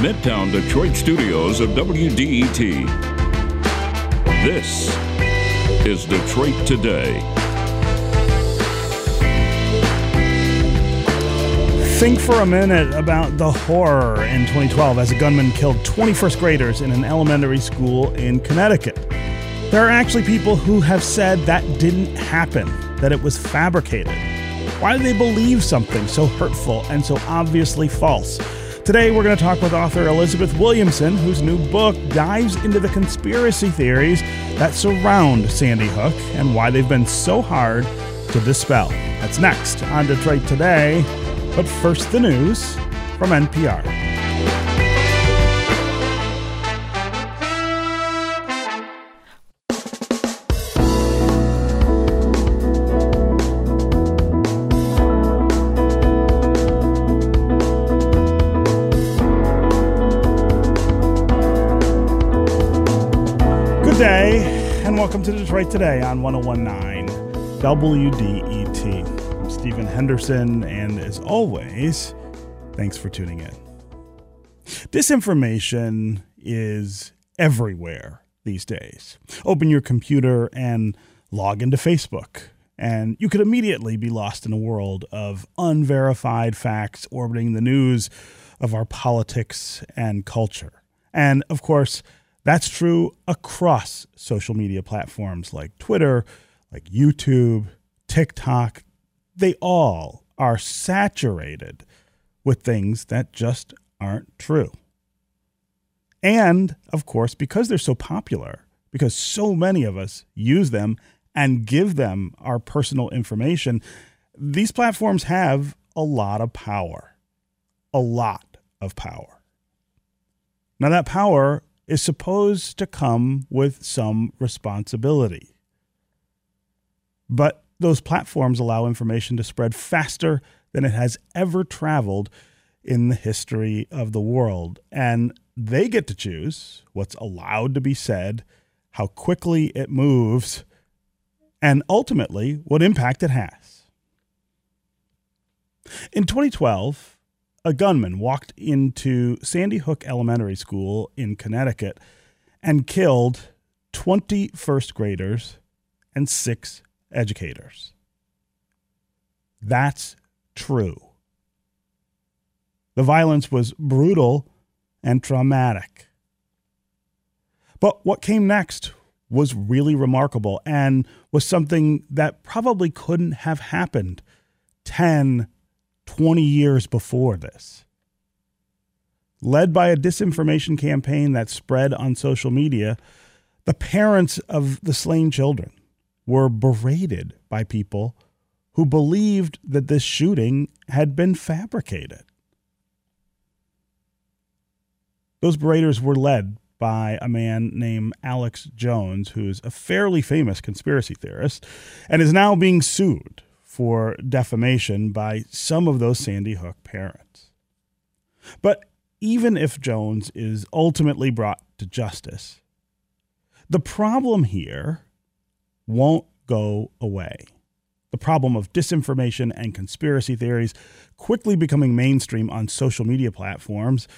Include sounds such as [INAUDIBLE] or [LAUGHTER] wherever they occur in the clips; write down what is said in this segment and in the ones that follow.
Midtown Detroit studios of WDET. This is Detroit Today. Think for a minute about the horror in 2012 as a gunman killed 21st graders in an elementary school in Connecticut. There are actually people who have said that didn't happen, that it was fabricated. Why do they believe something so hurtful and so obviously false? Today, we're going to talk with author Elizabeth Williamson, whose new book dives into the conspiracy theories that surround Sandy Hook and why they've been so hard to dispel. That's next on Detroit Today. But first, the news from NPR. Welcome to Detroit Today on 1019 WDET. I'm Stephen Henderson, and as always, thanks for tuning in. Disinformation is everywhere these days. Open your computer and log into Facebook, and you could immediately be lost in a world of unverified facts orbiting the news of our politics and culture. And of course, that's true across social media platforms like Twitter, like YouTube, TikTok, they all are saturated with things that just aren't true. And of course, because they're so popular, because so many of us use them and give them our personal information, these platforms have a lot of power. A lot of power. Now, that power is supposed to come with some responsibility. But those platforms allow information to spread faster than it has ever traveled in the history of the world. And they get to choose what's allowed to be said, how quickly it moves, and ultimately what impact it has. In 2012, a gunman walked into Sandy Hook Elementary School in Connecticut and killed 20 first graders and six educators. That's true. The violence was brutal and traumatic. But what came next was really remarkable and was something that probably couldn't have happened 10, 20 years before this. Led by a disinformation campaign that spread on social media, the parents of the slain children were berated by people who believed that this shooting had been fabricated. Those beraters were led by a man named Alex Jones, who's a fairly famous conspiracy theorist and is now being sued for defamation by some of those Sandy Hook parents. But even if Jones is ultimately brought to justice, the problem here won't go away. The problem of disinformation and conspiracy theories quickly becoming mainstream on social media platforms,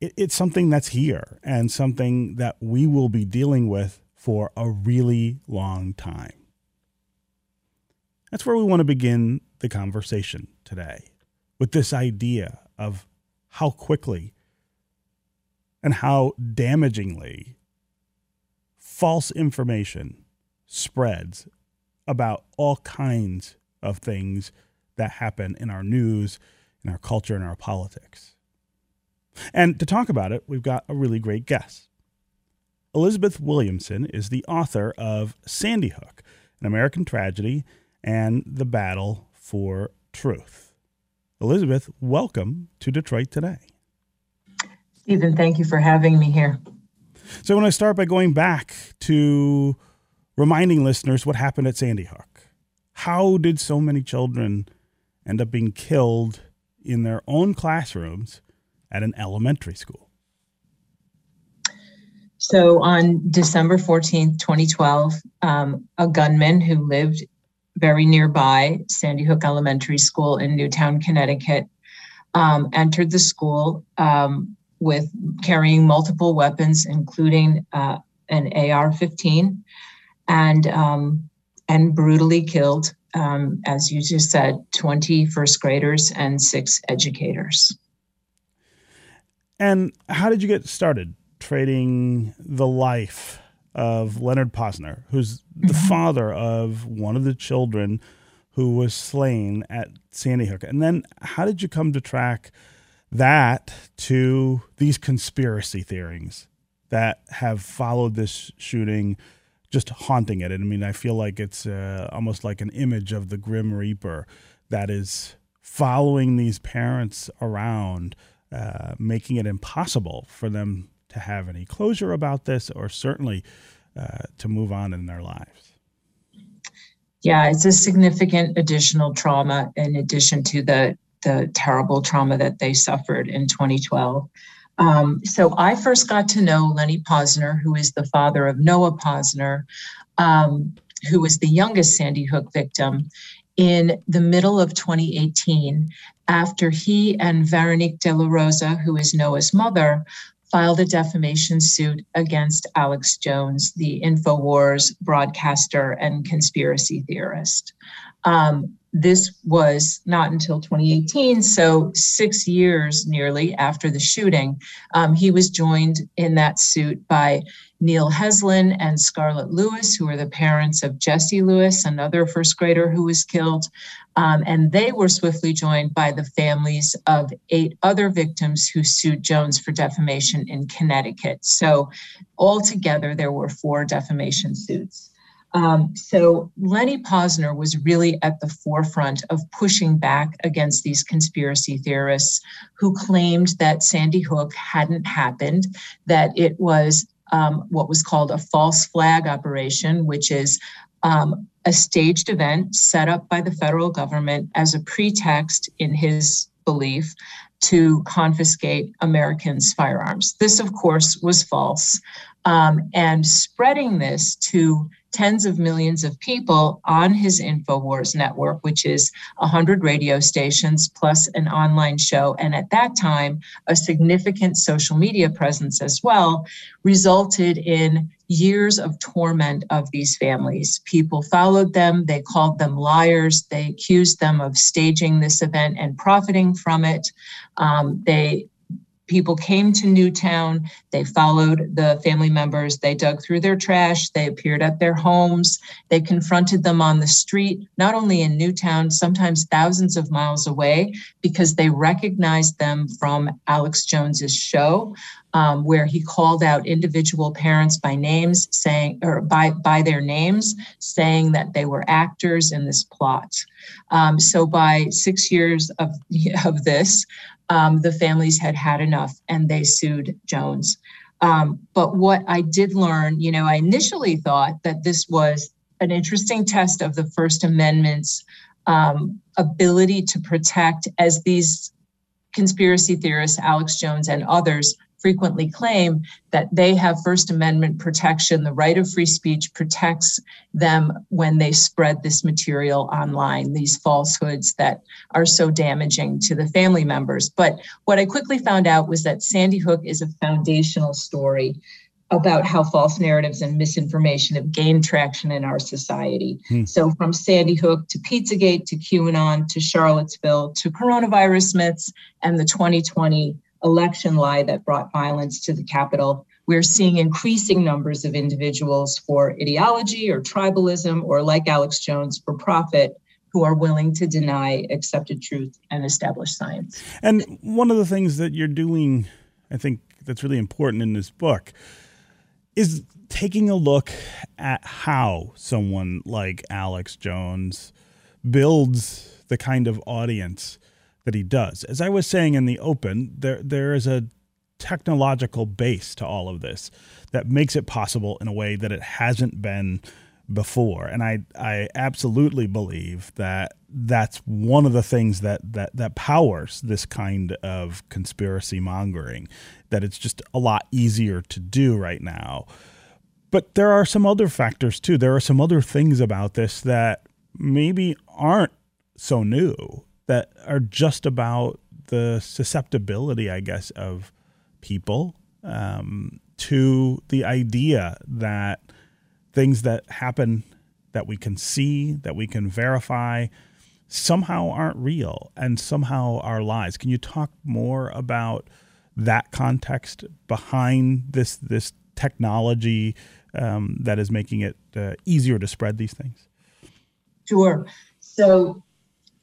it, it's something that's here and something that we will be dealing with for a really long time. That's where we want to begin the conversation today with this idea of how quickly and how damagingly false information spreads about all kinds of things that happen in our news, in our culture, in our politics. And to talk about it, we've got a really great guest. Elizabeth Williamson is the author of Sandy Hook, an American tragedy and the battle for truth. Elizabeth, welcome to Detroit Today. Stephen, thank you for having me here. So, I want to start by going back to reminding listeners what happened at Sandy Hook. How did so many children end up being killed in their own classrooms at an elementary school? So on December 14th, 2012, um, a gunman who lived very nearby Sandy Hook Elementary School in Newtown, Connecticut, um, entered the school um, with carrying multiple weapons, including uh, an AR-15, and um, and brutally killed, um, as you just said, 20 first graders and six educators. And how did you get started trading the life of Leonard Posner, who's the mm-hmm. father of one of the children who was slain at Sandy Hook? And then how did you come to track that to these conspiracy theories that have followed this shooting? Just haunting it. And I mean, I feel like it's uh, almost like an image of the Grim Reaper that is following these parents around uh, making it impossible for them to have any closure about this or certainly uh, to move on in their lives. Yeah, it's a significant additional trauma in addition to the, the terrible trauma that they suffered in 2012. Um, so I first got to know Lenny Posner, who is the father of Noah Posner, um, who was the youngest Sandy Hook victim, in the middle of 2018 after he and Veronique De La Rosa, who is Noah's mother, filed a defamation suit against Alex Jones, the InfoWars broadcaster and conspiracy theorist. Um, this was not until 2018, so six years nearly after the shooting. Um, he was joined in that suit by Neil Heslin and Scarlett Lewis, who are the parents of Jesse Lewis, another first grader who was killed. Um, and they were swiftly joined by the families of eight other victims who sued Jones for defamation in Connecticut. So, altogether, there were four defamation suits. Um, so Lenny Posner was really at the forefront of pushing back against these conspiracy theorists who claimed that Sandy Hook hadn't happened, that it was um, what was called a false flag operation, which is um, a staged event set up by the federal government as a pretext, in his belief, to confiscate Americans' firearms. This, of course, was false. Um, and spreading this to tens of millions of people on his InfoWars network, which is 100 radio stations plus an online show. And at that time, a significant social media presence as well, resulted in years of torment of these families. People followed them, they called them liars, they accused them of staging this event and profiting from it. Um, they people came to Newtown. They followed the family members. They dug through their trash. They appeared at their homes. They confronted them on the street, not only in Newtown, sometimes thousands of miles away, because they recognized them from Alex Jones's show. Um, where he called out individual parents by names, saying or by by their names, saying that they were actors in this plot. Um, so by six years of [LAUGHS] of this, um, the families had had enough and they sued Jones. Um, but what I did learn, you know, I initially thought that this was an interesting test of the First Amendment's um, ability to protect, as these conspiracy theorists, Alex Jones and others, frequently claim that they have First Amendment protection. The right of free speech protects them when they spread this material online, these falsehoods that are so damaging to the family members. But what I quickly found out was that Sandy Hook is a foundational story about how false narratives and misinformation have gained traction in our society. Hmm. So, from Sandy Hook to Pizzagate to QAnon to Charlottesville to coronavirus myths and the 2020 election lie that brought violence to the Capitol, we're seeing increasing numbers of individuals for ideology or tribalism, or like Alex Jones, for profit, who are willing to deny accepted truth and established science. And one of the things that you're doing, I think, that's really important in this book is taking a look at how someone like Alex Jones builds the kind of audience that he does. As I was saying in the open, there there is a technological base to all of this that makes it possible in a way that it hasn't been before. And I I absolutely believe that that's one of the things that that that powers this kind of conspiracy mongering that it's just a lot easier to do right now. But there are some other factors too. There are some other things about this that maybe aren't so new that are just about the susceptibility, I guess, of people um, to the idea that things that happen that we can see, that we can verify, somehow aren't real and somehow are lies. Can you talk more about that context behind this this technology um, that is making it uh, easier to spread these things? Sure. So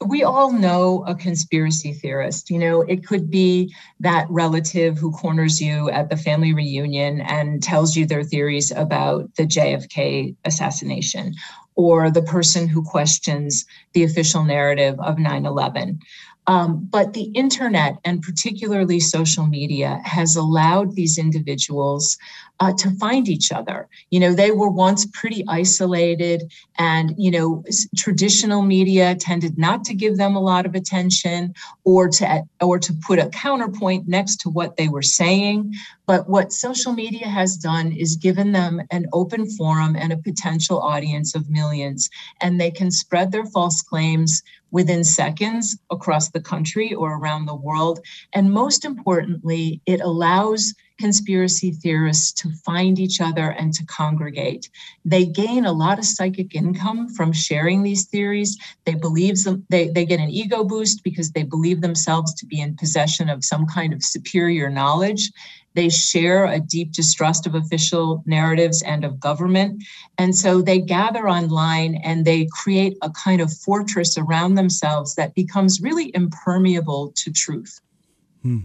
we all know a conspiracy theorist. You know, it could be that relative who corners you at the family reunion and tells you their theories about the JFK assassination, or the person who questions the official narrative of 9 11. Um, but the internet and particularly social media has allowed these individuals uh, to find each other. You know, they were once pretty isolated, and, you know, traditional media tended not to give them a lot of attention or to, or to put a counterpoint next to what they were saying. But what social media has done is given them an open forum and a potential audience of millions, and they can spread their false claims within seconds across the country or around the world. And most importantly, it allows conspiracy theorists to find each other and to congregate. They gain a lot of psychic income from sharing these theories. They believe them, they, they get an ego boost because they believe themselves to be in possession of some kind of superior knowledge. They share a deep distrust of official narratives and of government. And so they gather online and they create a kind of fortress around themselves that becomes really impermeable to truth. Hmm.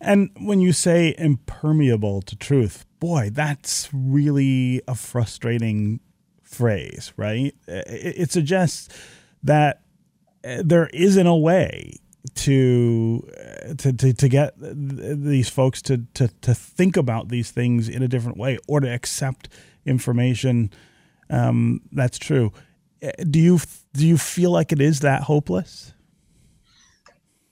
And when you say impermeable to truth, boy, that's really a frustrating phrase, right? It, suggests that uh, there isn't a way to, uh, to to to get these folks to to to think about these things in a different way or to accept information um, that's true. Uh, do you do you feel like it is that hopeless?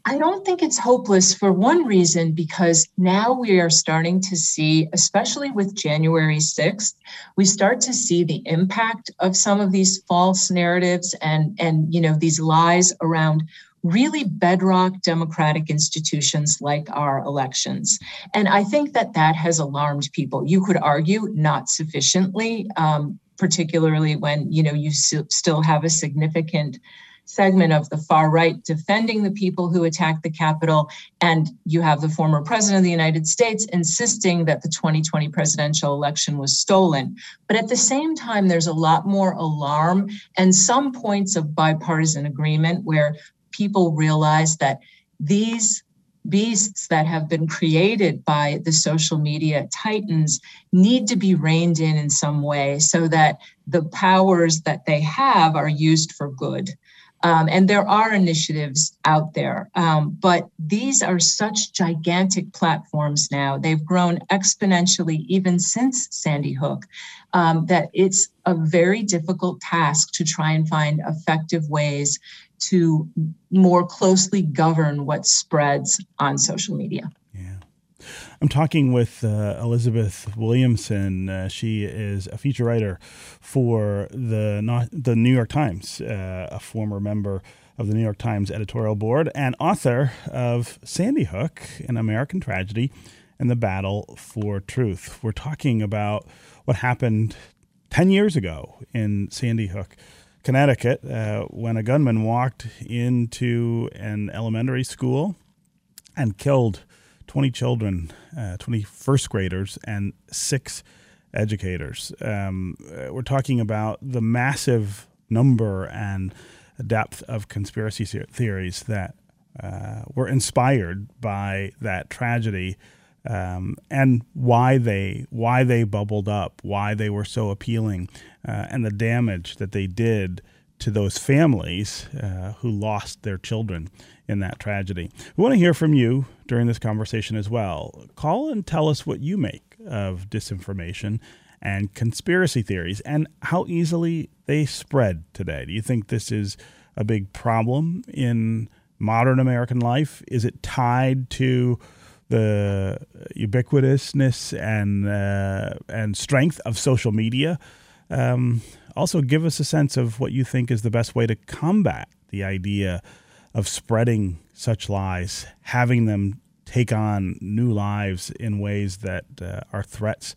I don't think it's hopeless for one reason, because now we are starting to see, especially with January 6th, we start to see the impact of some of these false narratives and, and you know, these lies around really bedrock democratic institutions like our elections. And I think that that has alarmed people. You could argue not sufficiently, um, particularly when, you know, you still have a significant segment of the far right defending the people who attacked the Capitol. And you have the former president of the United States insisting that the 2020 presidential election was stolen. But at the same time, there's a lot more alarm and some points of bipartisan agreement where people realize that these beasts that have been created by the social media titans need to be reined in in some way so that the powers that they have are used for good. Um, and there are initiatives out there, um, but these are such gigantic platforms now. They've grown exponentially even since Sandy Hook um, that it's a very difficult task to try and find effective ways to more closely govern what spreads on social media. I'm talking with uh, Elizabeth Williamson. Uh, she is a feature writer for the not, the New York Times, uh, a former member of the New York Times editorial board, and author of Sandy Hook, an American tragedy, and the battle for truth. We're talking about what happened 10 years ago in Sandy Hook. Connecticut, uh, when a gunman walked into an elementary school and killed 20 children, uh, 20 first graders, and six educators. Um, uh, we're talking about the massive number and depth of conspiracy theories that uh, were inspired by that tragedy. Um, and why they why they bubbled up, why they were so appealing, uh, and the damage that they did to those families uh, who lost their children in that tragedy. We want to hear from you during this conversation as well. Call and tell us what you make of disinformation and conspiracy theories and how easily they spread today. Do you think this is a big problem in modern American life? Is it tied to the ubiquitousness and uh, and strength of social media? Um, also, give us a sense of what you think is the best way to combat the idea of spreading such lies, having them take on new lives in ways that uh, are threats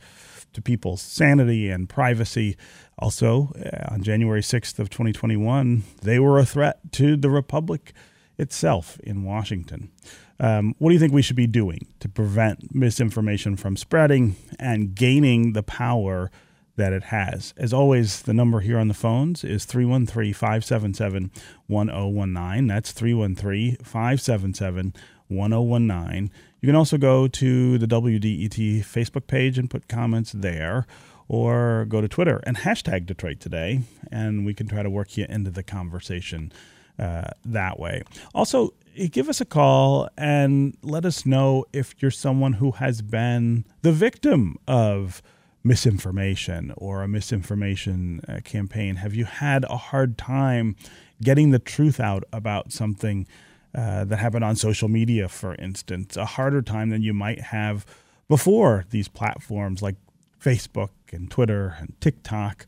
to people's sanity and privacy. Also, uh, on January 6th of 2021, they were a threat to the republic itself in Washington. Um, what do you think we should be doing to prevent misinformation from spreading and gaining the power that it has? As always, the number here on the phones is 313 577 1019. That's 313 577 1019. You can also go to the WDET Facebook page and put comments there, or go to Twitter and hashtag Detroit Today, and we can try to work you into the conversation uh, that way. Also, give us a call and let us know if you're someone who has been the victim of misinformation or a misinformation uh, campaign. Have you had a hard time getting the truth out about something uh, that happened on social media, for instance? A harder time than you might have before these platforms like Facebook and Twitter and TikTok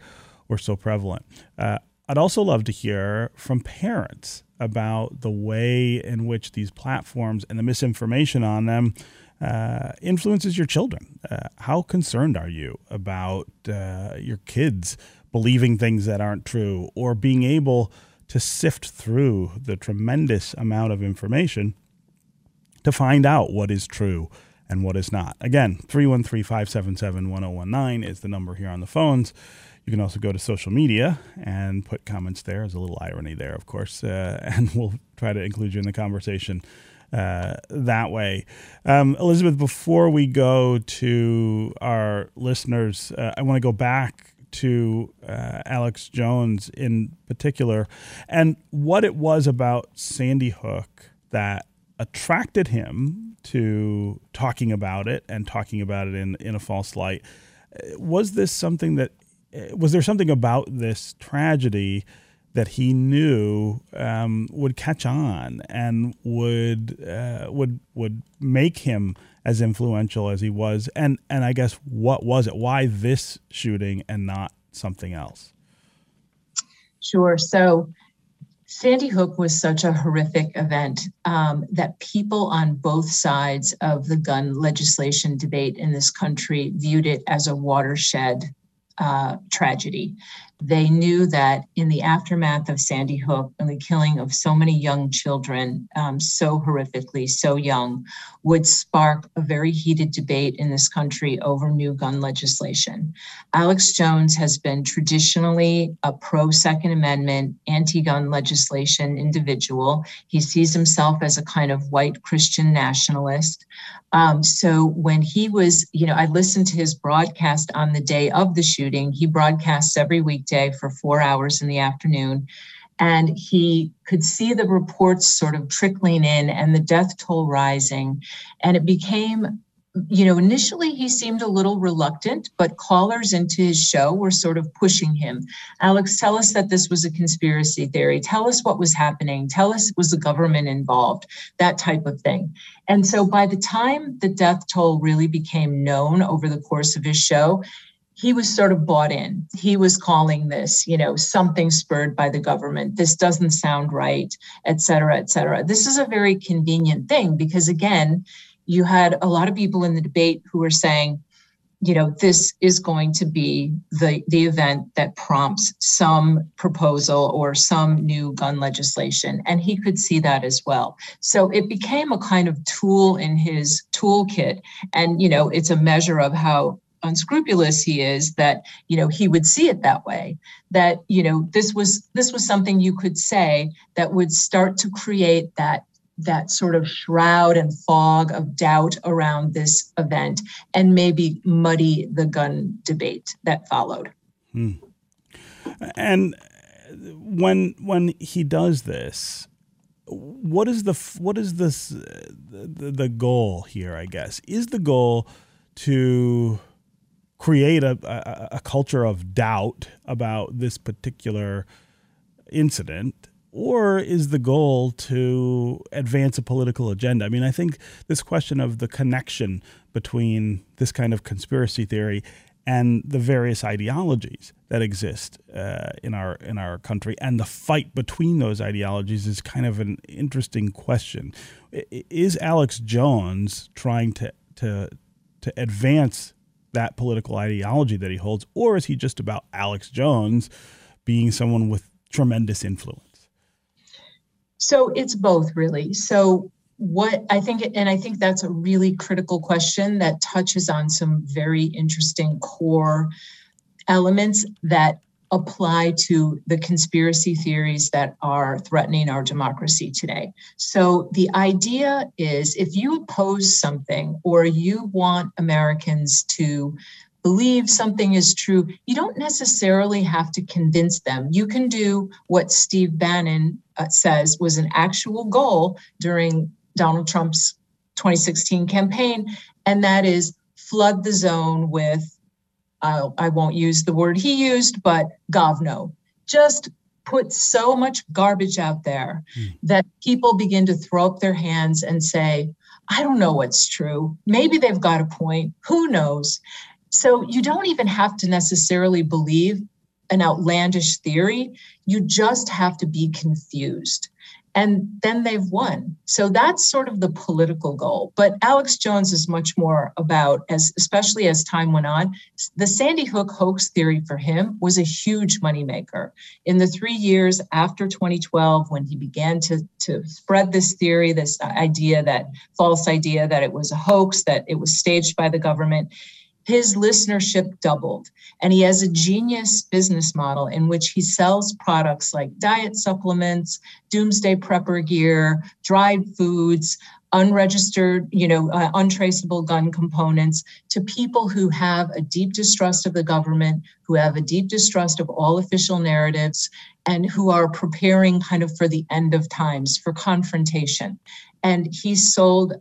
were so prevalent. Uh, I'd also love to hear from parents about the way in which these platforms and the misinformation on them uh, influences your children. Uh, how concerned are you about uh, your kids believing things that aren't true or being able to sift through the tremendous amount of information to find out what is true and what is not? Again, 313 577 1019 is the number here on the phones. You can also go to social media and put comments there. There's a little irony there, of course, uh, [LAUGHS] and we'll try to include you in the conversation uh, that way. Um, Elizabeth, before we go to our listeners, uh, I want to go back to uh, Alex Jones in particular and what it was about Sandy Hook that attracted him to talking about it and talking about it in, in a false light. Uh, was this something that was there something about this tragedy that he knew um, would catch on and would uh, would would make him as influential as he was? And and I guess what was it? Why this shooting and not something else? Sure. So Sandy Hook was such a horrific event um, that people on both sides of the gun legislation debate in this country viewed it as a watershed uh, tragedy. They knew that in the aftermath of Sandy Hook and the killing of so many young children, um, so horrifically, so young, would spark a very heated debate in this country over new gun legislation. Alex Jones has been traditionally a pro Second Amendment, anti gun legislation individual. He sees himself as a kind of white Christian nationalist. Um, so when he was, you know, I listened to his broadcast on the day of the shooting. He broadcasts every weekday for four hours in the afternoon. And he could see the reports sort of trickling in and the death toll rising. And it became you know, initially he seemed a little reluctant, but callers into his show were sort of pushing him. Alex, tell us that this was a conspiracy theory. Tell us what was happening. Tell us was the government involved, that type of thing. And so by the time the death toll really became known over the course of his show, he was sort of bought in. He was calling this, you know, something spurred by the government. This doesn't sound right, et cetera, et cetera. This is a very convenient thing because, again, you had a lot of people in the debate who were saying, you know, this is going to be the, the event that prompts some proposal or some new gun legislation. And he could see that as well. So it became a kind of tool in his toolkit. And, you know, it's a measure of how unscrupulous he is that you know he would see it that way that you know this was this was something you could say that would start to create that that sort of shroud and fog of doubt around this event and maybe muddy the gun debate that followed. Hmm. And when when he does this, what is the what is this the, the goal here? I guess is the goal to create a, a, a culture of doubt about this particular incident or is the goal to advance a political agenda? I mean, I think this question of the connection between this kind of conspiracy theory and the various ideologies that exist uh, in our in our country, and the fight between those ideologies is kind of an interesting question. Is Alex Jones trying to to to advance that political ideology that he holds, or is he just about Alex Jones being someone with tremendous influence? So it's both, really. So what I think, and I think that's a really critical question that touches on some very interesting core elements that apply to the conspiracy theories that are threatening our democracy today. So the idea is if you oppose something or you want Americans to believe something is true, you don't necessarily have to convince them. You can do what Steve Bannon uh, says was an actual goal during Donald Trump's 2016 campaign, and that is flood the zone with, uh, I won't use the word he used, but govno. Just put so much garbage out there mm. that people begin to throw up their hands and say, I don't know what's true. Maybe they've got a point. Who knows? So you don't even have to necessarily believe an outlandish theory. You just have to be confused and then they've won. So that's sort of the political goal. But Alex Jones is much more about, as especially as time went on, the Sandy Hook hoax theory for him was a huge moneymaker. In the three years after 2012, when he began to, to spread this theory, this idea that false idea that it was a hoax, that it was staged by the government, his listenership doubled. And he has a genius business model in which he sells products like diet supplements, doomsday prepper gear, dried foods, unregistered, you know, uh, untraceable gun components to people who have a deep distrust of the government, who have a deep distrust of all official narratives, and who are preparing kind of for the end of times, for confrontation. And he sold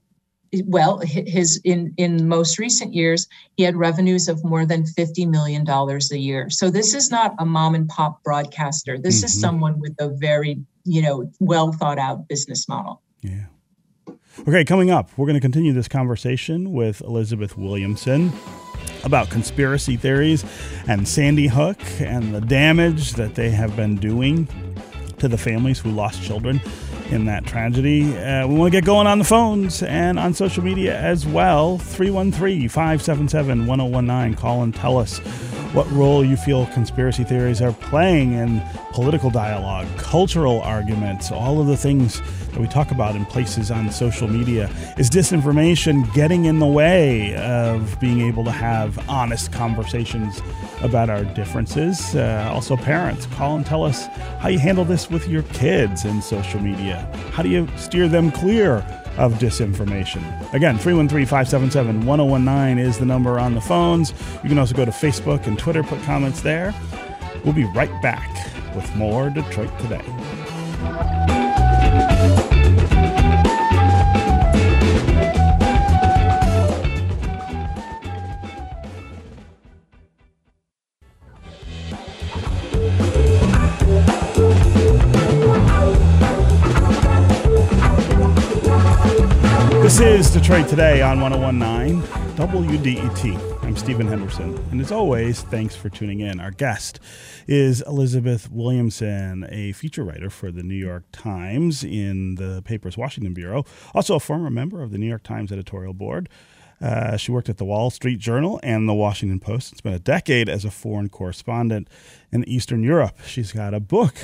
well his in in most recent years he had revenues of more than 50 million dollars a year. So this is not a mom and pop broadcaster. This mm-hmm. is someone with a very you know well thought out business model. Yeah. Okay coming up we're going to continue this conversation with elizabeth williamson about conspiracy theories and sandy hook and the damage that they have been doing to the families who lost children in that tragedy. Uh, we want to get going on the phones and on social media as well. 313 577 1019. Call and tell us what role you feel conspiracy theories are playing in political dialogue, cultural arguments, all of the things that we talk about in places on social media. Is disinformation getting in the way of being able to have honest conversations about our differences? Uh, also, parents, call and tell us how you handle this with your kids in social media. How do you steer them clear of disinformation. Again, 313 577 1019 is the number on the phones. You can also go to Facebook and Twitter, put comments there. We'll be right back with more Detroit Today. Today on 1019 WDET. I'm Stephen Henderson, and as always, thanks for tuning in. Our guest is Elizabeth Williamson, a feature writer for the New York Times in the paper's Washington Bureau, also a former member of the New York Times editorial board. Uh, she worked at the Wall Street Journal and the Washington Post. It's been a decade as a foreign correspondent in Eastern Europe. She's got a book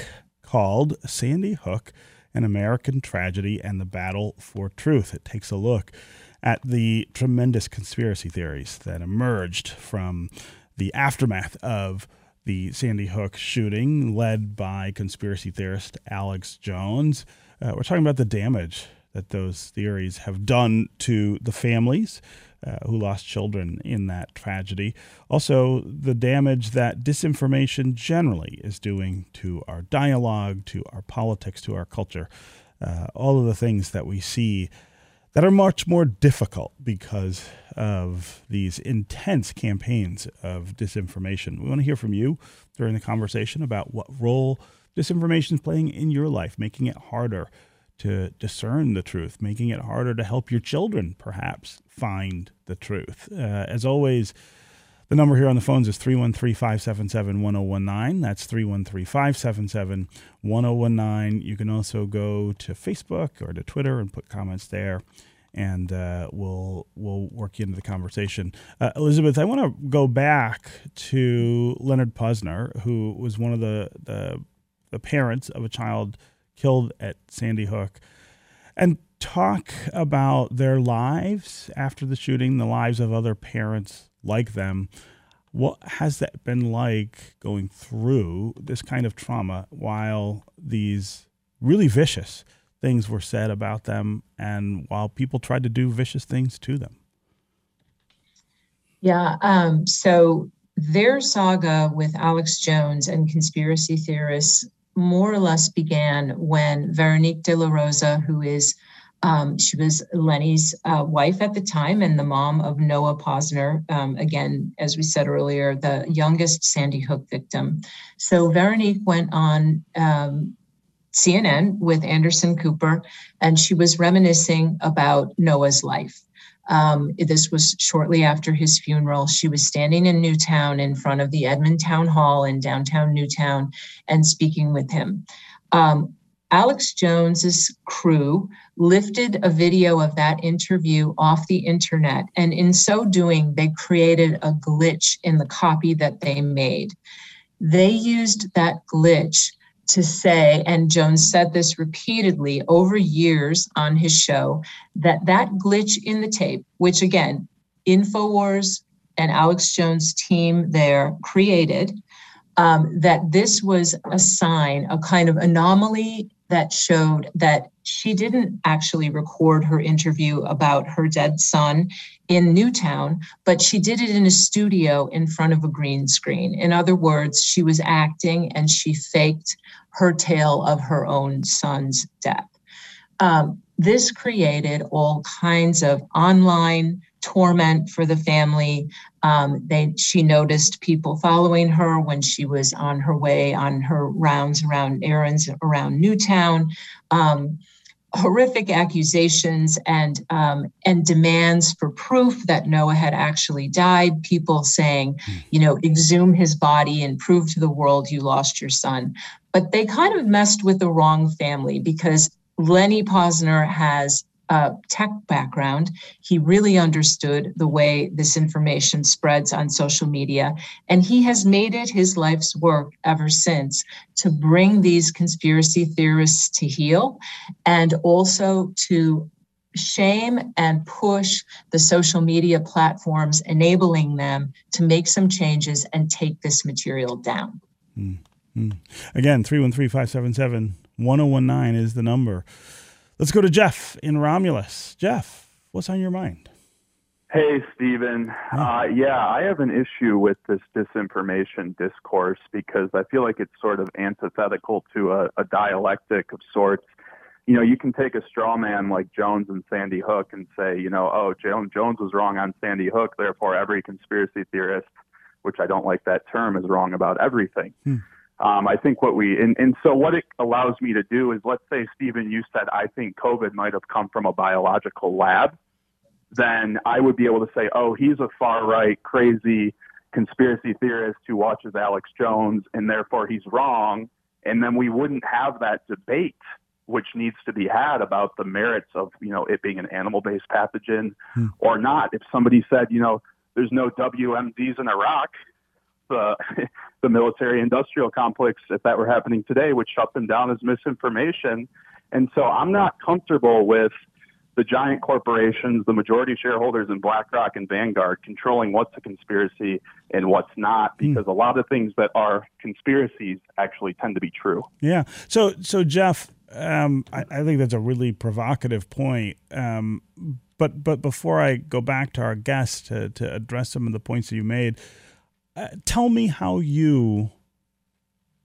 called Sandy Hook an American Tragedy and the Battle for Truth. It takes a look at the tremendous conspiracy theories that emerged from the aftermath of the Sandy Hook shooting, led by conspiracy theorist Alex Jones. Uh, we're talking about the damage that those theories have done to the families uh, who lost children in that tragedy. Also, the damage that disinformation generally is doing to our dialogue, to our politics, to our culture. Uh, all of the things that we see that are much more difficult because of these intense campaigns of disinformation. We want to hear from you during the conversation about what role disinformation is playing in your life, making it harder to discern the truth, making it harder to help your children perhaps find the truth. Uh, as always, The number here on the phones is 313 577 1019. That's 313 577 1019. You can also go to Facebook or to Twitter and put comments there, and uh, we'll, we'll work you into the conversation. Uh, Elizabeth, I want to go back to Leonard Posner, who was one of the, the, the parents of a child killed at Sandy Hook, and talk about their lives after the shooting, the lives of other parents like them. What has that been like going through this kind of trauma while these really vicious things were said about them and while people tried to do vicious things to them? Yeah. Um, so their saga with Alex Jones and conspiracy theorists more or less began when Veronique de la Rosa, who is um, she was Lenny's uh, wife at the time and the mom of Noah Posner. Um, again, as we said earlier, the youngest Sandy Hook victim. So Veronique went on um, CNN with Anderson Cooper, and she was reminiscing about Noah's life. Um, this was shortly after his funeral. She was standing in Newtown in front of the Edmond Town Hall in downtown Newtown and speaking with him. Um, Alex Jones's crew lifted a video of that interview off the internet, and in so doing, they created a glitch in the copy that they made. They used that glitch to say, and Jones said this repeatedly over years on his show, that that glitch in the tape, which again, InfoWars and Alex Jones' team there created, um, that this was a sign, a kind of anomaly that showed that she didn't actually record her interview about her dead son in Newtown, but she did it in a studio in front of a green screen. In other words, she was acting and she faked her tale of her own son's death. Um, this created all kinds of online torment for the family. Um, they she noticed people following her when she was on her way on her rounds around errands around Newtown. Um, horrific accusations and um, and demands for proof that Noah had actually died. People saying, hmm. you know, exhume his body and prove to the world you lost your son. But they kind of messed with the wrong family because Lenny Posner has a tech background. He really understood the way this information spreads on social media. And he has made it his life's work ever since to bring these conspiracy theorists to heel and also to shame and push the social media platforms, enabling them to make some changes and take this material down. Mm-hmm. Again, 313 577 1019 is the number. Let's go to Jeff in Romulus. Jeff, what's on your mind? Hey, Stephen. Uh, yeah, I have an issue with this disinformation discourse because I feel like it's sort of antithetical to a, a dialectic of sorts. You know, you can take a straw man like Jones and Sandy Hook and say, you know, oh, Jones was wrong on Sandy Hook, therefore every conspiracy theorist, which I don't like that term, is wrong about everything. Hmm. Um, I think what we, and, and so what it allows me to do is, let's say, Stephen, you said, I think COVID might have come from a biological lab. Then I would be able to say, oh, he's a far right, crazy conspiracy theorist who watches Alex Jones, and therefore he's wrong. And then we wouldn't have that debate, which needs to be had about the merits of, you know, it being an animal based pathogen hmm. or not. If somebody said, you know, there's no WMDs in Iraq, the [LAUGHS] the military industrial complex, if that were happening today, would shut them down as misinformation. And so I'm not comfortable with the giant corporations, the majority shareholders in BlackRock and Vanguard controlling what's a conspiracy and what's not, hmm. because mm. a lot of things that are conspiracies actually tend to be true. Yeah. So, so Jeff, um, I, I, think that's a really provocative point. Um, but but before I go back to our guest to, to address some of the points that you made, uh, tell me how you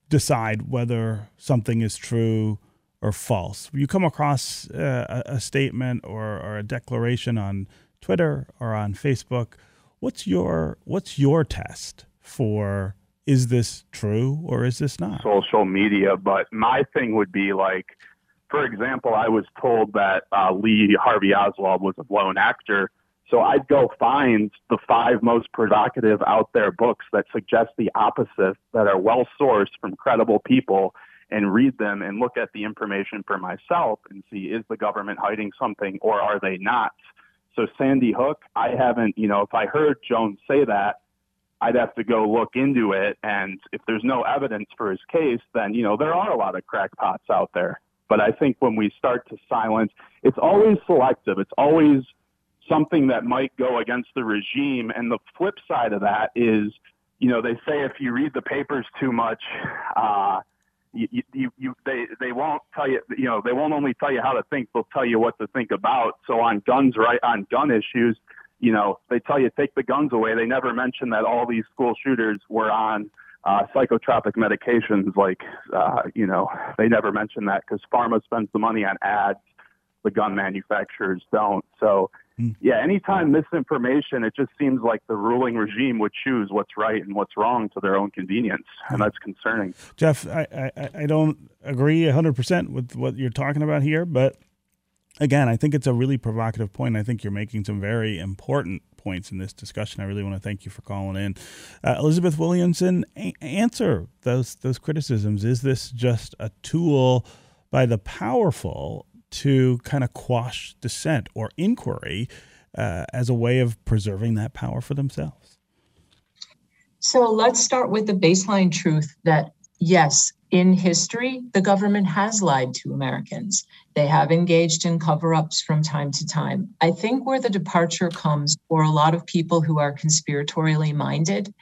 decide whether something is true or false. You come across uh, a, statement or, or a declaration on Twitter or on Facebook. What's your what's your test for is this true or is this not? Social media, but my thing would be like, for example, I was told that uh, Lee Harvey Oswald was a lone actor So I'd go find the five most provocative out there books that suggest the opposite, that are well sourced from credible people, and read them and look at the information for myself and see is the government hiding something or are they not? So Sandy Hook, I haven't, you know, if I heard Jones say that, I'd have to go look into it. And if there's no evidence for his case, then, you know, there are a lot of crackpots out there. But I think when we start to silence, it's always selective. It's always something that might go against the regime. And the flip side of that is, you know, they say if you read the papers too much, uh, you, you, you, they, they won't tell you, you know, they won't only tell you how to think, they'll tell you what to think about. So on guns, right, on gun issues, you know, they tell you take the guns away. They never mention that all these school shooters were on uh, psychotropic medications. Like, uh, you know, they never mention that because pharma spends the money on ads, the gun manufacturers don't. So Mm. Yeah, anytime misinformation, it just seems like the ruling regime would choose what's right and what's wrong to their own convenience, and mm. that's concerning. Jeff, I, I, I don't agree 100% with what you're talking about here, but again, I think it's a really provocative point. I think you're making some very important points in this discussion. I really want to thank you for calling in. Uh, Elizabeth Williamson, a- answer those those criticisms. Is this just a tool by the powerful to kind of quash dissent or inquiry uh, as a way of preserving that power for themselves? So let's start with the baseline truth that yes, in history, the government has lied to Americans. They have engaged in cover ups from time to time. I think where the departure comes for a lot of people who are conspiratorially minded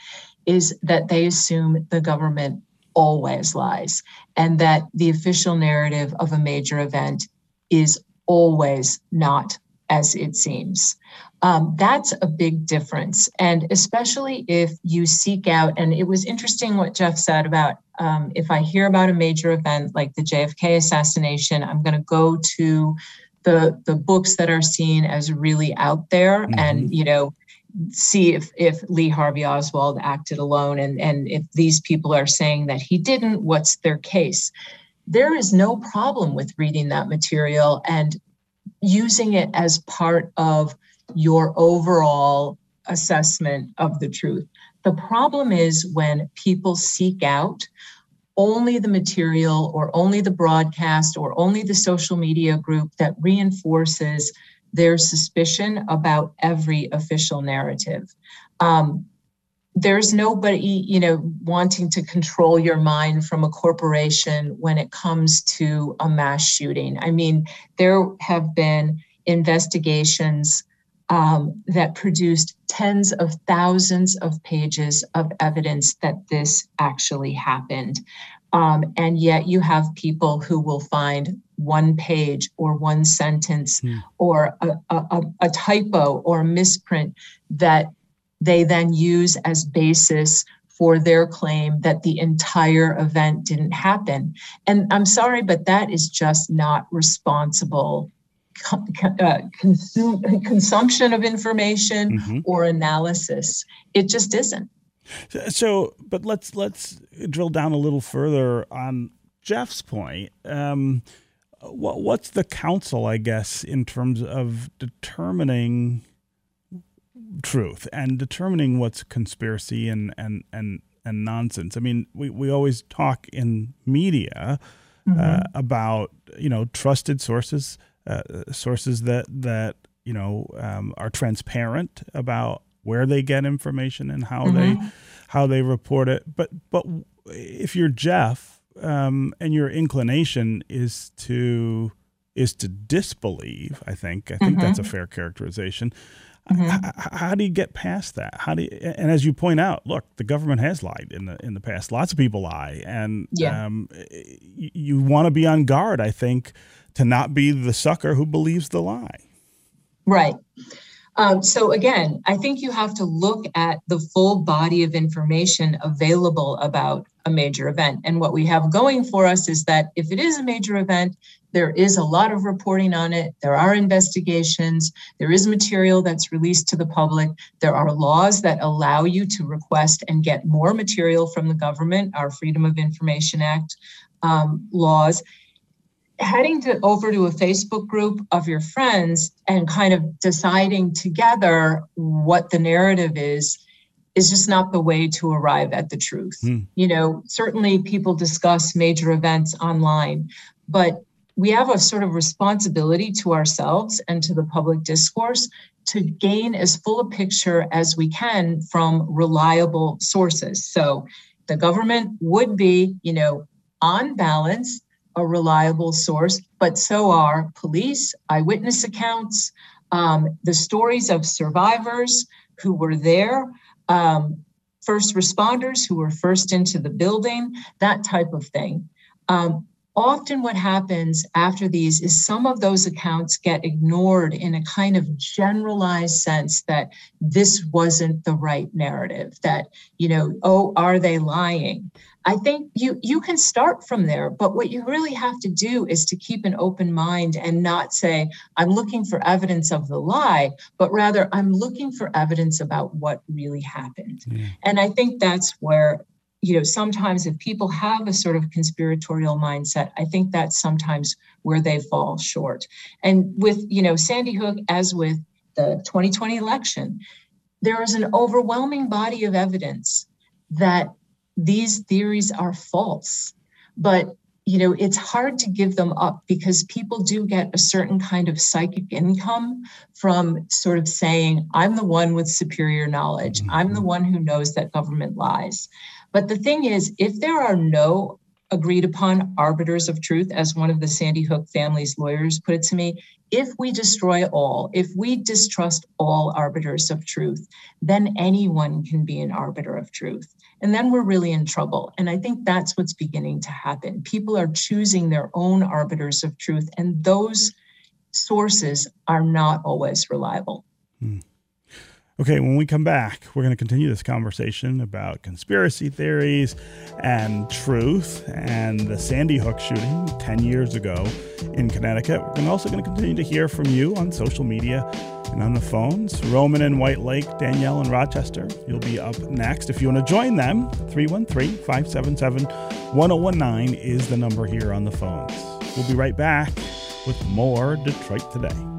is that they assume the government always lies and that the official narrative of a major event is always not as it seems. Um, that's a big difference. And especially if you seek out, and it was interesting what Jeff said about um, if I hear about a major event like the JFK assassination, I'm going to go to the, the books that are seen as really out there mm-hmm. and, you know, see if if Lee Harvey Oswald acted alone and and if these people are saying that he didn't what's their case there is no problem with reading that material and using it as part of your overall assessment of the truth. The problem is when people seek out only the material or only the broadcast or only the social media group that reinforces their suspicion about every official narrative. Um, there's nobody you know wanting to control your mind from a corporation when it comes to a mass shooting i mean there have been investigations um, that produced tens of thousands of pages of evidence that this actually happened um, and yet you have people who will find one page or one sentence hmm. or a, a, a typo or a misprint that they then use as basis for their claim that the entire event didn't happen. And I'm sorry, but that is just not responsible uh, consume, consumption of information mm-hmm. or analysis. It just isn't. So, but let's let's drill down a little further on Jeff's point. Um, what, what's the counsel, I guess, in terms of determining truth and determining what's conspiracy and and and and nonsense. I mean, we we always talk in media uh, mm-hmm. uh, about you know trusted sources, uh, sources that that you know um, are transparent about where they get information and how mm-hmm. they how they report it. But but if you're Jeff um, and your inclination is to is to disbelieve, I think I think mm-hmm. that's a fair characterization. Mm-hmm. How, do you get past that? How do you, and as you point out, look, the government has lied in the in the past. Lots of people lie, and yeah. um, you, you want to be on guard. I think to not be the sucker who believes the lie. Right. Um, so again, I think you have to look at the full body of information available about a major event. And what we have going for us is that if it is a major event, there is a lot of reporting on it. There are investigations. There is material that's released to the public. There are laws that allow you to request and get more material from the government, our Freedom of Information Act um, laws. heading to over to a Facebook group of your friends and kind of deciding together what the narrative is is just not the way to arrive at the truth. Mm. You know, certainly people discuss major events online, but we have a sort of responsibility to ourselves and to the public discourse to gain as full a picture as we can from reliable sources. So the government would be, you know, on balance, a reliable source, but so are police, eyewitness accounts, um, the stories of survivors who were there, um, first responders who were first into the building, that type of thing. Um, often what happens after these is some of those accounts get ignored in a kind of generalized sense that this wasn't the right narrative that you know oh are they lying i think you you can start from there but what you really have to do is to keep an open mind and not say i'm looking for evidence of the lie but rather i'm looking for evidence about what really happened yeah. and i think that's where you know, sometimes if people have a sort of conspiratorial mindset, I think that's sometimes where they fall short. And with, you know, Sandy Hook, as with the 2020 election, there is an overwhelming body of evidence that these theories are false. But you know, it's hard to give them up because people do get a certain kind of psychic income from sort of saying, I'm the one with superior knowledge. I'm the mm-hmm. one who knows that government lies. But the thing is, if there are no agreed upon arbiters of truth, as one of the Sandy Hook family's lawyers put it to me, if we destroy all, if we distrust all arbiters of truth, then anyone can be an arbiter of truth. And then we're really in trouble. And I think that's what's beginning to happen. People are choosing their own arbiters of truth, and those sources are not always reliable. Hmm. Okay, when we come back, we're going to continue this conversation about conspiracy theories and truth and the Sandy Hook shooting 10 years ago in Connecticut. We're also going to continue to hear from you on social media and on the phones. Roman in White Lake, Danielle in Rochester. You'll be up next. If you want to join them, 313 577 1019 is the number here on the phones. We'll be right back with more Detroit Today.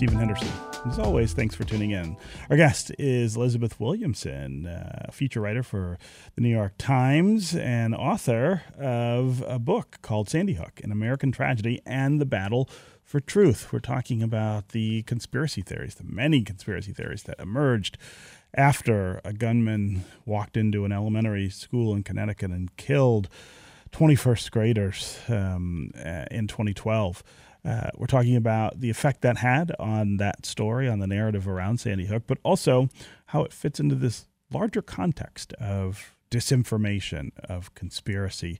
Stephen Henderson. As always, thanks for tuning in. Our guest is Elizabeth Williamson, uh, a feature writer for the New York Times and author of a book called Sandy Hook An American Tragedy and the Battle for Truth. We're talking about the conspiracy theories, the many conspiracy theories that emerged after a gunman walked into an elementary school in Connecticut and killed 21st graders um, uh, in 2012. Uh, we're talking about the effect that had on that story, on the narrative around Sandy Hook, but also how it fits into this larger context of disinformation, of conspiracy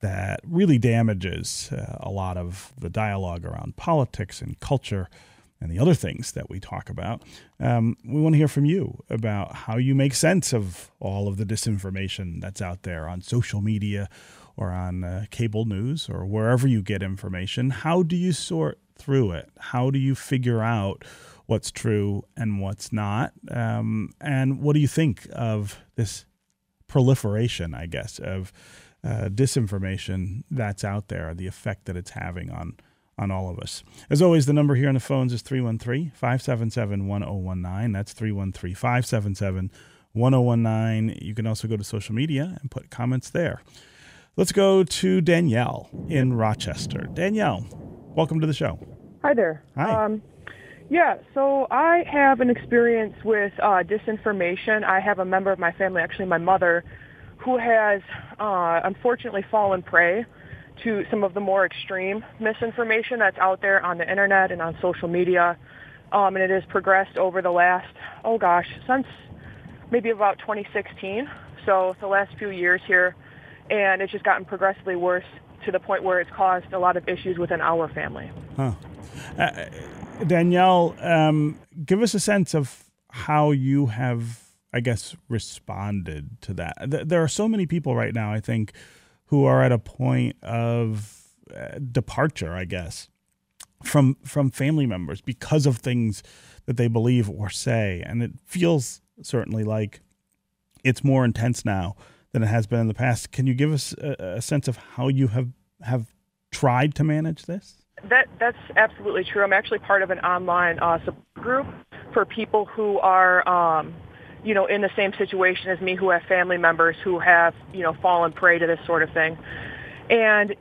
that really damages uh, a lot of the dialogue around politics and culture and the other things that we talk about. Um, we want to hear from you about how you make sense of all of the disinformation that's out there on social media or on uh, cable news or wherever you get information. How do you sort through it? How do you figure out what's true and what's not? Um, and what do you think of this proliferation, I guess, of uh, disinformation that's out there, the effect that it's having on on all of us. As always, the number here on the phones is 313 577 1019. That's 313 577 1019. You can also go to social media and put comments there. Let's go to Danielle in Rochester. Danielle, welcome to the show. Hi there. Hi. Um, yeah, so I have an experience with uh, disinformation. I have a member of my family, actually my mother, who has uh, unfortunately fallen prey to some of the more extreme misinformation that's out there on the internet and on social media. Um, and it has progressed over the last, oh gosh, since maybe about 2016. So the last few years here. And it's just gotten progressively worse to the point where it's caused a lot of issues within our family. Huh. Uh, Danielle, um, give us a sense of how you have, I guess, responded to that. There are so many people right now, I think, who are at a point of uh, departure, I guess, from from family members because of things that they believe or say, and it feels certainly like it's more intense now than it has been in the past. Can you give us a, a sense of how you have have tried to manage this? That that's absolutely true. I'm actually part of an online uh, support group for people who are, um, you know, in the same situation as me, who have family members who have, you know, fallen prey to this sort of thing. And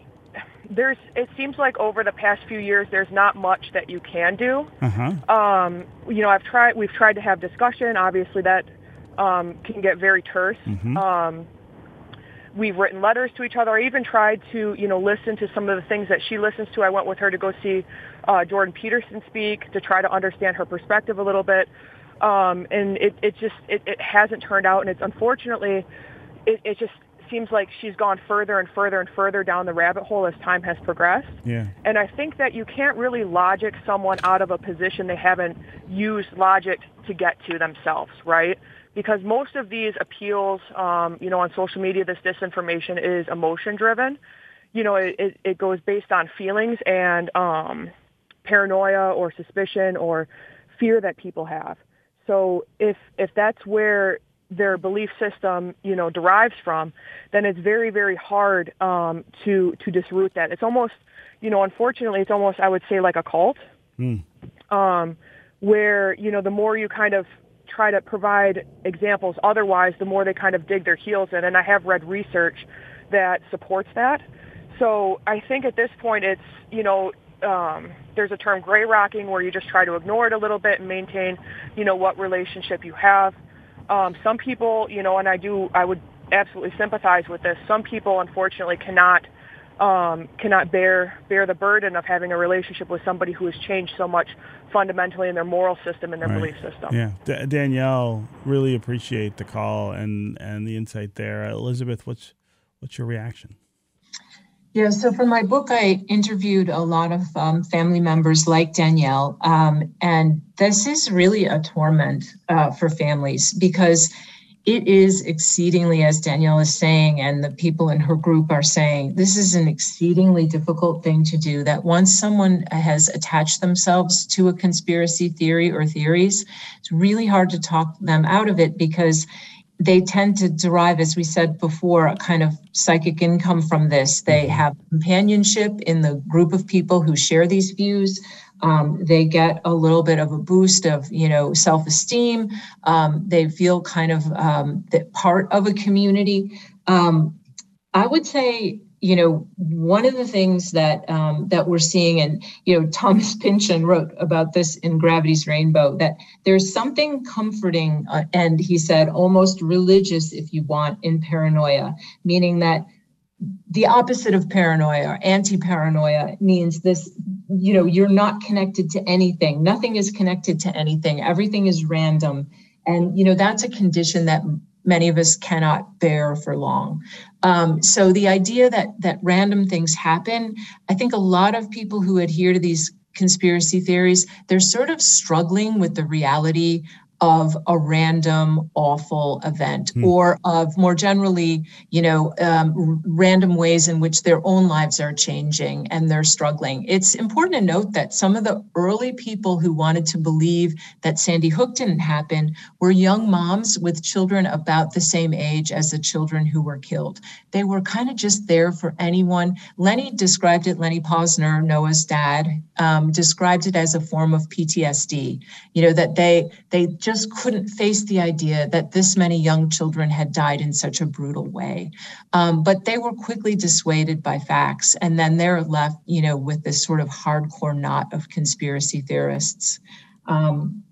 there's, it seems like over the past few years, there's not much that you can do. Uh-huh. Um, you know, I've tried, we've tried to have discussion. Obviously, that um, can get very terse. Mm-hmm. Um, we've written letters to each other. I even tried to, you know, listen to some of the things that she listens to. I went with her to go see uh, Jordan Peterson speak to try to understand her perspective a little bit. Um, and it, it just, it, it hasn't turned out. And it's unfortunately, it, it just seems like she's gone further and further and further down the rabbit hole as time has progressed. Yeah. And I think that you can't really logic someone out of a position they haven't used logic to get to themselves, right? Because most of these appeals, um, you know, on social media, this disinformation is emotion driven. You know, it, it, it goes based on feelings and um, paranoia or suspicion or fear that people have. So if if that's where their belief system, you know, derives from, then it's very very hard um, to to disroot that. It's almost, you know, unfortunately, it's almost I would say like a cult, Mm. um, where you know the more you kind of try to provide examples. Otherwise, the more they kind of dig their heels in. And I have read research that supports that. So I think at this point, it's, you know, um, there's a term gray rocking where you just try to ignore it a little bit and maintain, you know, what relationship you have. Um, some people, you know, and I do, I would absolutely sympathize with this. Some people, unfortunately, cannot um, cannot bear bear the burden of having a relationship with somebody who has changed so much fundamentally in their moral system and their Right. belief system. Yeah, D- Danielle, really appreciate the call and and the insight there. Elizabeth, what's what's your reaction? Yeah, so for my book, I interviewed a lot of um, family members like Danielle. Um, and this is really a torment uh, for families because it is exceedingly, as Danielle is saying, and the people in her group are saying, this is an exceedingly difficult thing to do. That once someone has attached themselves to a conspiracy theory or theories, it's really hard to talk them out of it because they tend to derive, as we said before, a kind of psychic income from this. They mm-hmm. have companionship in the group of people who share these views. Um, they get a little bit of a boost of, you know, self-esteem. Um, they feel kind of um, part of a community. Um, I would say, you know, one of the things that um, that we're seeing, and you know, Thomas [LAUGHS] Pynchon wrote about this in Gravity's Rainbow, that there's something comforting, uh, and he said almost religious, if you want, in paranoia, meaning that the opposite of paranoia anti-paranoia means this you know you're not connected to anything. Nothing is connected to anything. Everything is random. And you know that's a condition that many of us cannot bear for long. Um, so the idea that that random things happen i think a lot of people who adhere to these conspiracy theories they're sort of struggling with the reality of a random awful event Hmm. or of more generally you know um, random ways in which their own lives are changing and they're struggling. It's important to note that some of the early people who wanted to believe that sandy hook didn't happen were young moms with children about the same age as the children who were killed. They were kind of just there for anyone. Lenny described it lenny pozner noah's dad um, described it as a form of ptsd you know that they they just couldn't face the idea that this many young children had died in such a brutal way um, but they were quickly dissuaded by facts and then they're left you know with this sort of hardcore knot of conspiracy theorists um,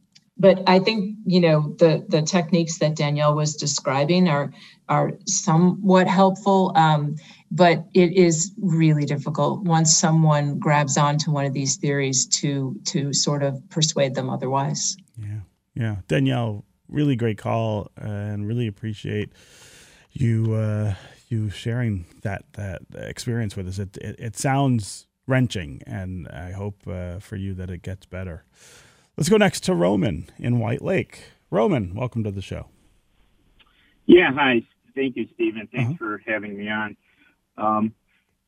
but I think you know the the techniques that Danielle was describing are are somewhat helpful. Um, but it is really difficult once someone grabs onto one of these theories to to sort of persuade them otherwise. Yeah, yeah, Danielle, really great call, and really appreciate you uh, you sharing that that experience with us. It it, it sounds wrenching, and I hope uh, for you that it gets better. Let's go next to Roman in White Lake. Roman, welcome to the show. Yeah, hi. Thank you, Stephen. Thanks uh-huh. for having me on. Um,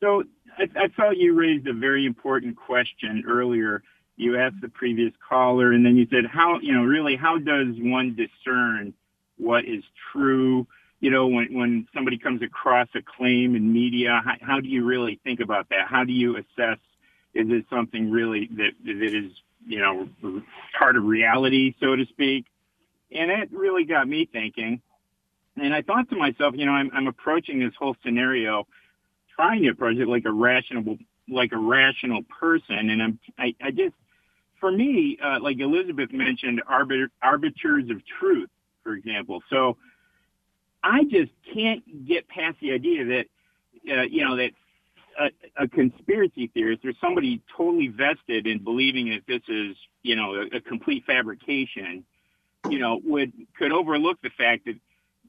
so I, I felt you raised a very important question earlier. You asked the previous caller, and then you said, "How you know really? How does one discern what is true?" You know, when when somebody comes across a claim in media, how, how do you really think about that? How do you assess? Is it something really that that is you know part of reality, so to speak? And it really got me thinking. And I thought to myself, you know, I'm, I'm approaching this whole scenario trying to approach it like a rational, like a rational person. And I'm, I, I just, for me, uh, like Elizabeth mentioned, arbiter, arbiters of truth, for example. So I just can't get past the idea that, uh, you know, that a, a conspiracy theorist or somebody totally vested in believing that this is, you know, a, a complete fabrication, you know, would could overlook the fact that,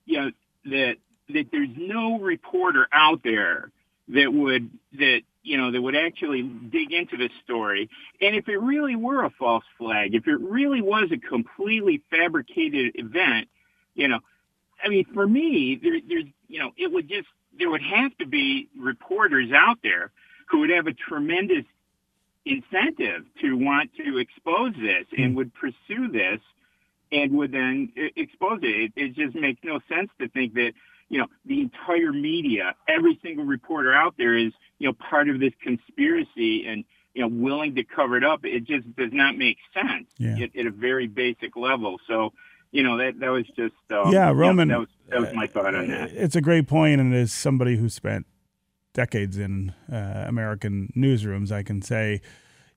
you know, that that there's no reporter out there that would that you know that would actually dig into this story and if it really were a false flag if it really was a completely fabricated event you know i mean for me there, there's you know it would just there would have to be reporters out there who would have a tremendous incentive to want to expose this and hmm. would pursue this and would then expose it. it. It just makes no sense to think that you know, the entire media, every single reporter out there is, you know, part of this conspiracy and, you know, willing to cover it up. It just does not make sense yeah. at, at, a very basic level. So, you know, that, that was just, um, yeah, Roman, that, was, that was my thought on that. It's a great point, And as somebody who spent decades in uh, American newsrooms, I can say,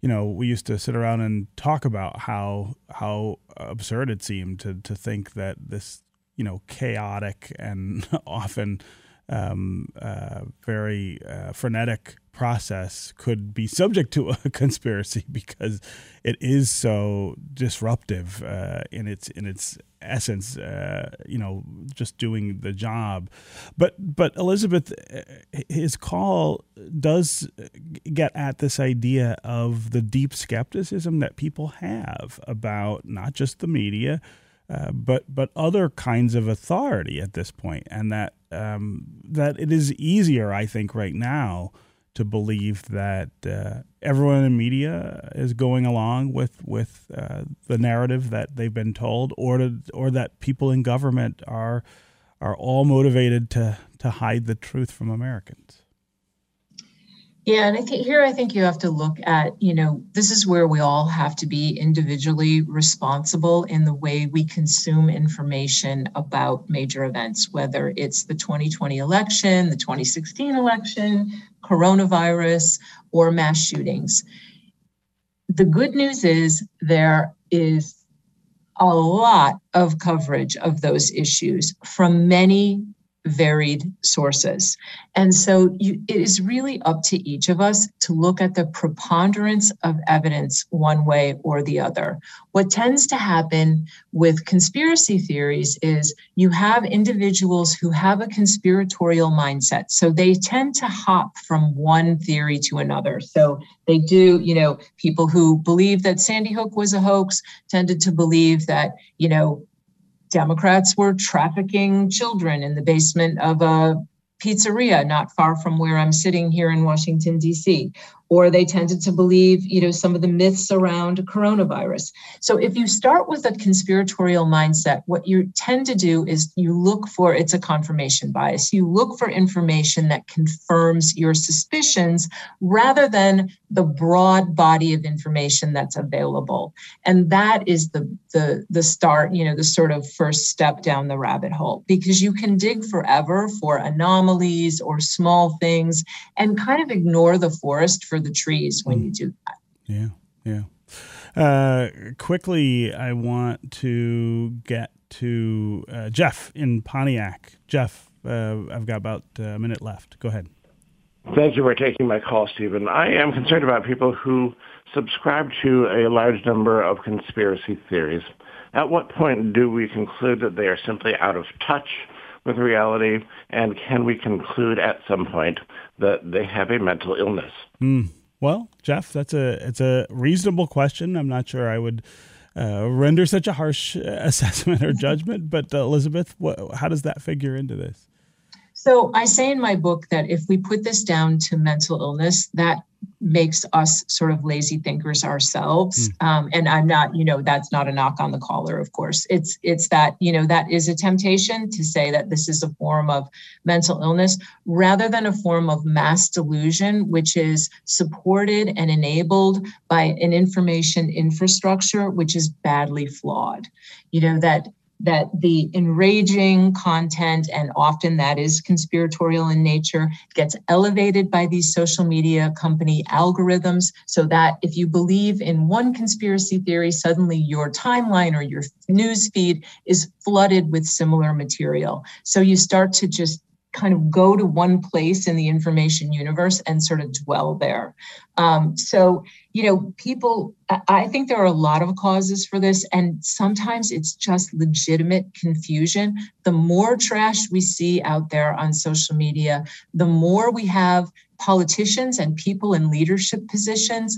you know, we used to sit around and talk about how how absurd it seemed to to think that this you know chaotic and [LAUGHS] often um, uh, very uh, frenetic process could be subject to [LAUGHS] a conspiracy because it is so disruptive uh, in its in its essence. Uh, you know, just doing the job. But but Elizabeth, uh, his call does get at this idea of the deep skepticism that people have about not just the media uh, but but other kinds of authority at this point, and that um, that it is easier, I think, right now to believe that uh, everyone in the media is going along with with uh, the narrative that they've been told, or to, or that people in government are are all motivated to to hide the truth from Americans. Yeah, and I think here I think you have to look at, you know, this is where we all have to be individually responsible in the way we consume information about major events, whether it's the 2020 election, the 2016 election, coronavirus, or mass shootings. The good news is there is a lot of coverage of those issues from many varied sources. And so you, it is really up to each of us to look at the preponderance of evidence one way or the other. What tends to happen with conspiracy theories is you have individuals who have a conspiratorial mindset. So they tend to hop from one theory to another. So they do, you know, people who believe that Sandy Hook was a hoax tended to believe that, you know, Democrats were trafficking children in the basement of a pizzeria not far from where I'm sitting here in Washington, D.C or they tended to believe you know some of the myths around coronavirus. So if you start with a conspiratorial mindset what you tend to do is you look for it's a confirmation bias. You look for information that confirms your suspicions rather than the broad body of information that's available. And that is the the the start you know the sort of first step down the rabbit hole because you can dig forever for anomalies or small things and kind of ignore the forest for the trees when you mm. do that. Yeah, yeah. Uh, quickly, I want to get to uh, Jeff in Pontiac. Jeff, uh, I've got about a minute left. Go ahead. Thank you for taking my call, Stephen. I am concerned about people who subscribe to a large number of conspiracy theories. At what point do we conclude that they are simply out of touch with reality? And can we conclude at some point that they have a mental illness? Mm. Well, Jeff, that's a it's a reasonable question. I'm not sure I would uh, render such a harsh [LAUGHS] assessment or judgment, but uh, Elizabeth, what, how does that figure into this? So I say in my book that if we put this down to mental illness, that makes us sort of lazy thinkers ourselves. Mm. Um, and I'm not, you know, that's not a knock on the caller, of course. It's it's that, you know, that is a temptation to say that this is a form of mental illness rather than a form of mass delusion, which is supported and enabled by an information infrastructure which is badly flawed. You know, that that the enraging content, and often that is conspiratorial in nature, gets elevated by these social media company algorithms so that if you believe in one conspiracy theory, suddenly your timeline or your news feed is flooded with similar material. So you start to just kind of go to one place in the information universe and sort of dwell there. Um, so, you know, people, I think there are a lot of causes for this, and sometimes it's just legitimate confusion. The more trash we see out there on social media, the more we have politicians and people in leadership positions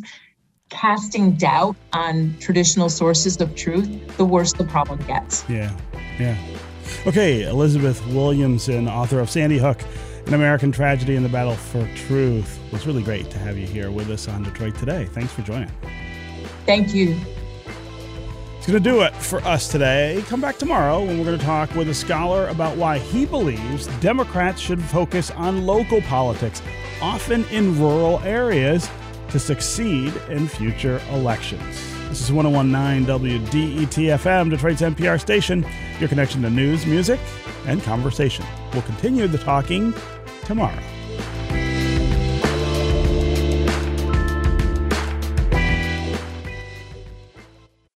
casting doubt on traditional sources of truth, the worse the problem gets. Yeah, yeah. Okay, Elizabeth Williamson, author of Sandy Hook, An American Tragedy and the Battle for Truth. It was really great to have you here with us on Detroit Today. Thanks for joining. Thank you. It's going to do it for us today. Come back tomorrow when we're going to talk with a scholar about why he believes Democrats should focus on local politics, often in rural areas, to succeed in future elections. This is 1019 WDET FM, Detroit's NPR station, your connection to news, music, and conversation. We'll continue the talking tomorrow.